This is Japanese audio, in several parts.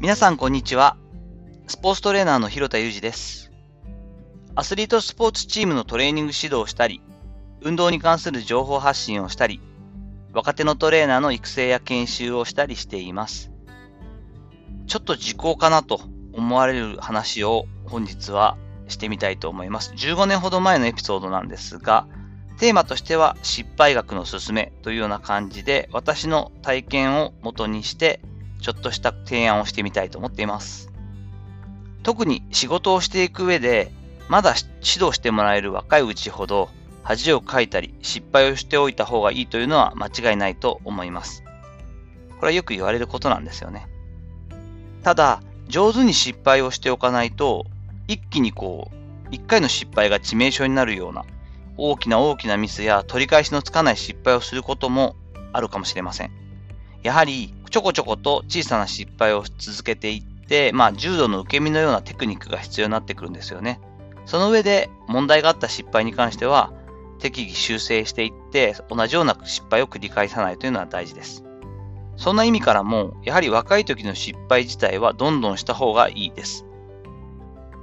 皆さんこんにちは。スポーツトレーナーの広田裕二です。アスリートスポーツチームのトレーニング指導をしたり、運動に関する情報発信をしたり、若手のトレーナーの育成や研修をしたりしています。ちょっと時効かなと思われる話を本日はしてみたいと思います。15年ほど前のエピソードなんですが、テーマとしては失敗学のすすめというような感じで私の体験を元にしてちょっとした提案をしてみたいと思っています。特に仕事をしていく上で、まだ指導してもらえる若いうちほど、恥をかいたり失敗をしておいた方がいいというのは間違いないと思います。これはよく言われることなんですよね。ただ、上手に失敗をしておかないと、一気にこう、一回の失敗が致命傷になるような、大きな大きなミスや取り返しのつかない失敗をすることもあるかもしれません。やはり、ちょこちょこと小さな失敗を続けていって、まあ、重度の受け身のようなテクニックが必要になってくるんですよね。その上で、問題があった失敗に関しては、適宜修正していって、同じような失敗を繰り返さないというのは大事です。そんな意味からも、やはり若い時の失敗自体はどんどんした方がいいです。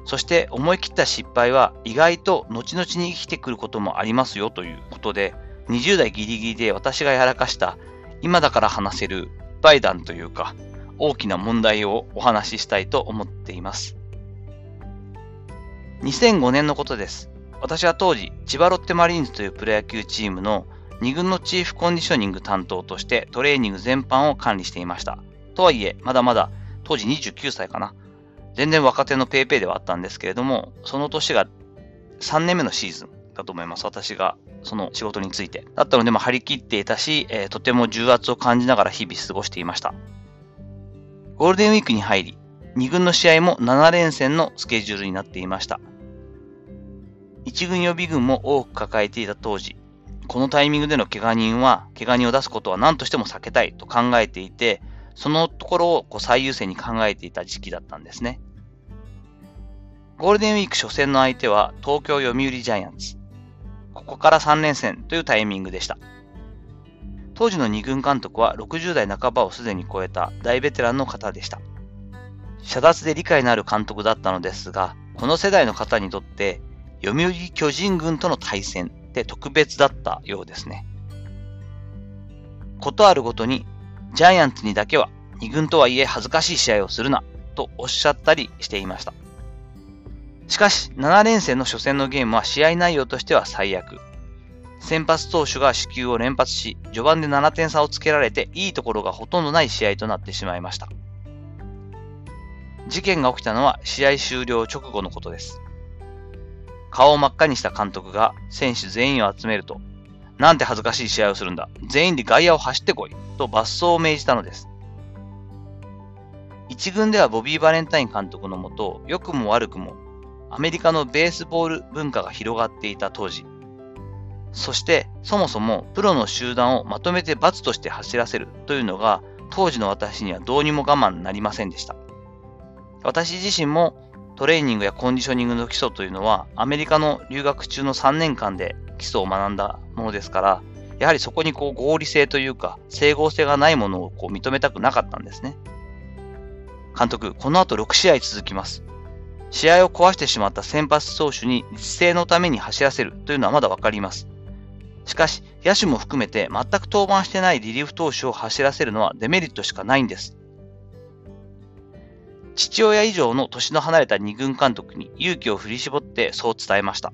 そして思い切った失敗は意外と後々に生きてくることもありますよということで、20代ギリギリで私がやらかした今だから話せる失敗談というか、大きな問題をお話ししたいと思っています。2005年のことです。私は当時、千葉ロッテマリーンズというプロ野球チームの2軍のチーフコンディショニング担当としてトレーニング全般を管理していました。とはいえ、まだまだ当時29歳かな。全然若手のペーペーではあったんですけれども、その年が3年目のシーズンだと思います。私がその仕事について。だったので、まあ、張り切っていたし、えー、とても重圧を感じながら日々過ごしていました。ゴールデンウィークに入り、2軍の試合も7連戦のスケジュールになっていました。1軍予備軍も多く抱えていた当時、このタイミングでの怪我人は、怪我人を出すことは何としても避けたいと考えていて、そのところをこう最優先に考えていた時期だったんですね。ゴールデンウィーク初戦の相手は東京読売ジャイアンツ。ここから3連戦というタイミングでした。当時の2軍監督は60代半ばをすでに超えた大ベテランの方でした。遮奪で理解のある監督だったのですが、この世代の方にとって読売巨人軍との対戦って特別だったようですね。ことあるごとに、ジャイアンツにだけは2軍とはいえ恥ずかしい試合をするなとおっしゃったりしていました。しかし、7連戦の初戦のゲームは試合内容としては最悪。先発投手が死球を連発し、序盤で7点差をつけられていいところがほとんどない試合となってしまいました。事件が起きたのは試合終了直後のことです。顔を真っ赤にした監督が選手全員を集めると、なんて恥ずかしい試合をするんだ。全員で外野を走ってこい。と罰走を命じたのです。一軍ではボビー・バレンタイン監督のもと、良くも悪くもアメリカのベースボール文化が広がっていた当時、そしてそもそもプロの集団をまとめて罰として走らせるというのが当時の私にはどうにも我慢なりませんでした。私自身もトレーニングやコンディショニングの基礎というのはアメリカの留学中の3年間で基礎を学んだものですから、やはりそこにこう合理性というか整合性がないものをこう認めたくなかったんですね。監督、この後6試合続きます。試合を壊してしまった先発投手に実勢のために走らせるというのはまだわかります。しかし、野手も含めて全く登板してないリリーフ投手を走らせるのはデメリットしかないんです。父親以上の年の離れた二軍監督に勇気を振り絞ってそう伝えました。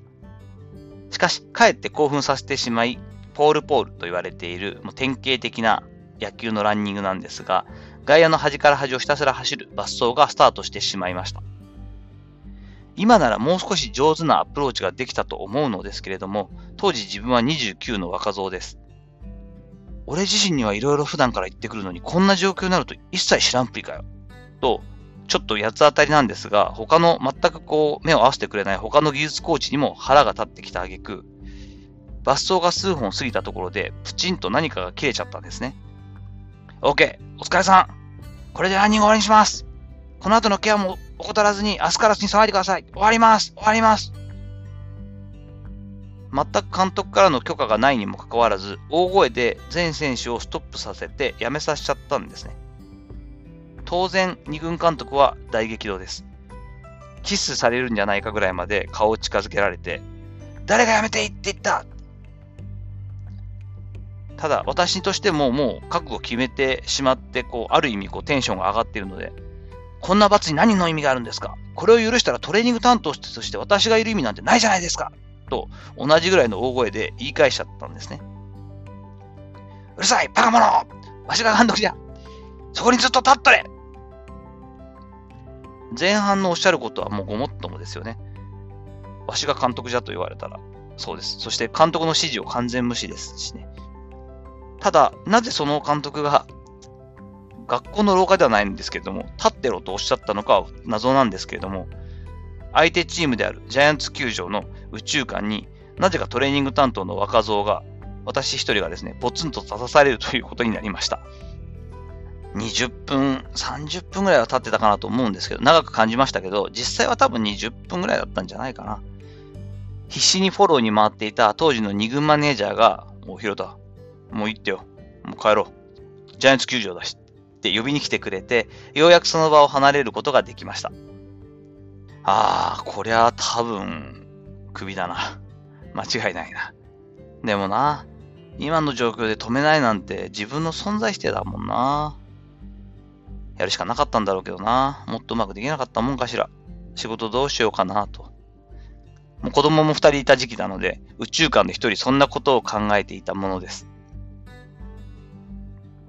しかし、かえって興奮させてしまい、ポールポールと言われているもう典型的な野球のランニングなんですが、外野の端から端をひたすら走る罰走がスタートしてしまいました。今ならもう少し上手なアプローチができたと思うのですけれども、当時自分は29の若造です。俺自身にはいろいろ普段から言ってくるのに、こんな状況になると一切知らんぷりかよ。と、ちょっと八つ当たりなんですが、他の全くこう目を合わせてくれない他の技術コーチにも腹が立ってきた挙句、罰走が数本過ぎたところで、プチンと何かが切れちゃったんですね。OK! お疲れさんこれでランニング終わりにしますこの後のケアも怠らずに明日からに騒いでください。終わります終わります全く監督からの許可がないにもかかわらず、大声で全選手をストップさせて辞めさせちゃったんですね。当然、二軍監督は大激怒です。キスされるんじゃないかぐらいまで顔を近づけられて、誰が辞めていって言った？ただ、私としてももう覚悟決めてしまって、こう、ある意味こうテンションが上がっているので、こんな罰に何の意味があるんですか？これを許したらトレーニング担当として私がいる意味なんてないじゃないですかと、同じぐらいの大声で言い返しちゃったんですね。うるさいバカ者わしが監督じゃそこにずっと立っとれ前半のおっしゃることはもうごもっともですよね。わしが監督じゃと言われたら、そうです。そして監督の指示を完全無視ですしね。ただ、なぜその監督が学校の廊下ではないんですけれども、立ってろとおっしゃったのかは謎なんですけれども、相手チームであるジャイアンツ球場の宇宙間になぜかトレーニング担当の若造が、私一人がですね、ポツンと立たされるということになりました。20分、30分ぐらいは経ってたかなと思うんですけど、長く感じましたけど、実際は多分20分ぐらいだったんじゃないかな。必死にフォローに回っていた当時の2軍マネージャーが、もう広田、もう行ってよ。もう帰ろう。ジャイアンツ球場だし。って呼びに来てくれて、ようやくその場を離れることができました。ああ、こりゃ多分、クビだな。間違いないな。でもな、今の状況で止めないなんて自分の存在否定だもんな。やるしかなかったんだろうけどな。もっとうまくできなかったもんかしら。仕事どうしようかなと。もう子供も二人いた時期なので、宇宙間で一人そんなことを考えていたものです。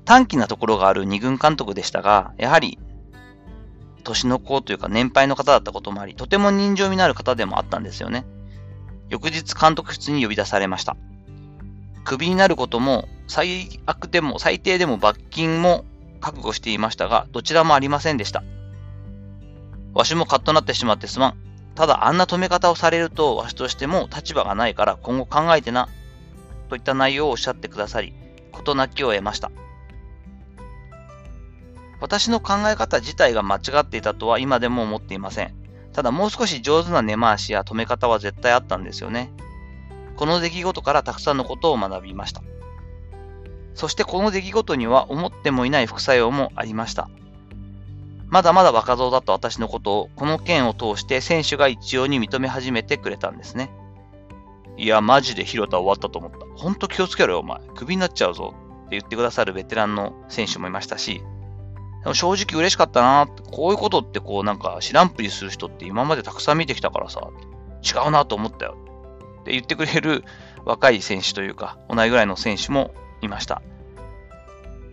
短気なところがある二軍監督でしたが、やはり、年の子というか年配の方だったこともあり、とても人情味のある方でもあったんですよね。翌日監督室に呼び出されました。クビになることも、最悪でも最低でも罰金も覚悟していましたが、どちらもありませんでした。わしもカッとなってしまってすまん。ただあんな止め方をされると、わしとしても立場がないから今後考えてな。といった内容をおっしゃってくださり、事なきを得ました。私の考え方自体が間違っていたとは今でも思っていません。ただもう少し上手な根回しや止め方は絶対あったんですよね。この出来事からたくさんのことを学びました。そしてこの出来事には思ってもいない副作用もありました。まだまだ若造だった私のことをこの件を通して選手が一様に認め始めてくれたんですね。いや、マジで広田終わったと思った。ほんと気をつけろよ、お前。クビになっちゃうぞ。って言ってくださるベテランの選手もいましたし、でも正直嬉しかったな。こういうことってこうなんか知らんぷりする人って今までたくさん見てきたからさ、違うなと思ったよ。って言ってくれる若い選手というか、同じぐらいの選手もいました。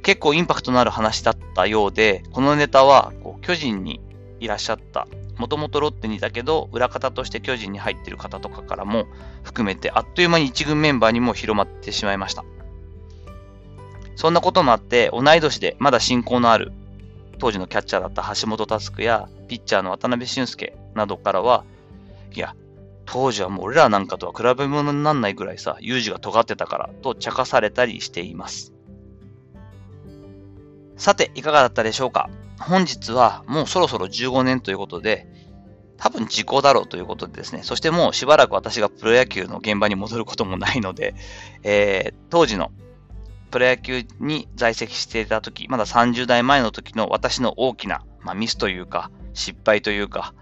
結構インパクトのある話だったようで、このネタはこう巨人にいらっしゃった、もともとロッテにいたけど、裏方として巨人に入ってる方とかからも含めて、あっという間に一軍メンバーにも広まってしまいました。そんなこともあって、同い年でまだ親交のある当時のキャッチャーだった橋本佑やピッチャーの渡辺俊介などからは、いや、当時はもう俺らなんかとは比べ物にならないぐらいさ、有事が尖ってたからと茶化されたりしています。さて、いかがだったでしょうか？本日はもうそろそろ15年ということで、多分時効だろうということでですね、そしてもうしばらく私がプロ野球の現場に戻ることもないので、えー、当時のプロ野球に在籍していた時、まだ30代前の時の私の大きな、まあ、ミスというか、失敗というか、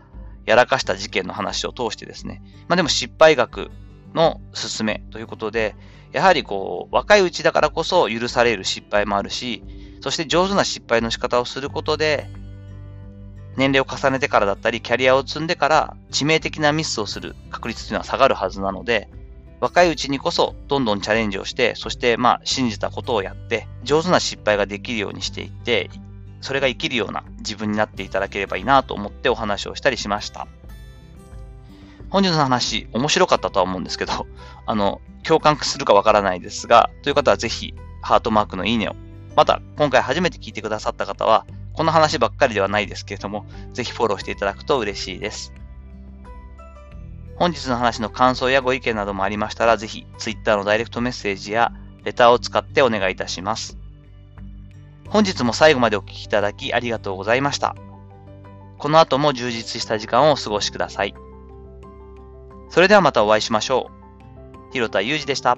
やらかした事件の話を通してですね、まあでも失敗学の勧めということで、やはりこう、若いうちだからこそ許される失敗もあるし、そして上手な失敗の仕方をすることで、年齢を重ねてからだったり、キャリアを積んでから致命的なミスをする確率というのは下がるはずなので、若いうちにこそどんどんチャレンジをして、そしてまあ信じたことをやって、上手な失敗ができるようにしていって、それが生きるような自分になっていただければいいなと思ってお話をしたりしました。本日の話、面白かったとは思うんですけど、あの、共感するかわからないですが、という方はぜひ、ハートマークのいいねを。また、今回初めて聞いてくださった方は、この話ばっかりではないですけれども、ぜひフォローしていただくと嬉しいです。本日の話の感想やご意見などもありましたら、ぜひ Twitter のダイレクトメッセージやレターを使ってお願いいたします。本日も最後までお聴きいただきありがとうございました。この後も充実した時間をお過ごしください。それではまたお会いしましょう。広田祐二でした。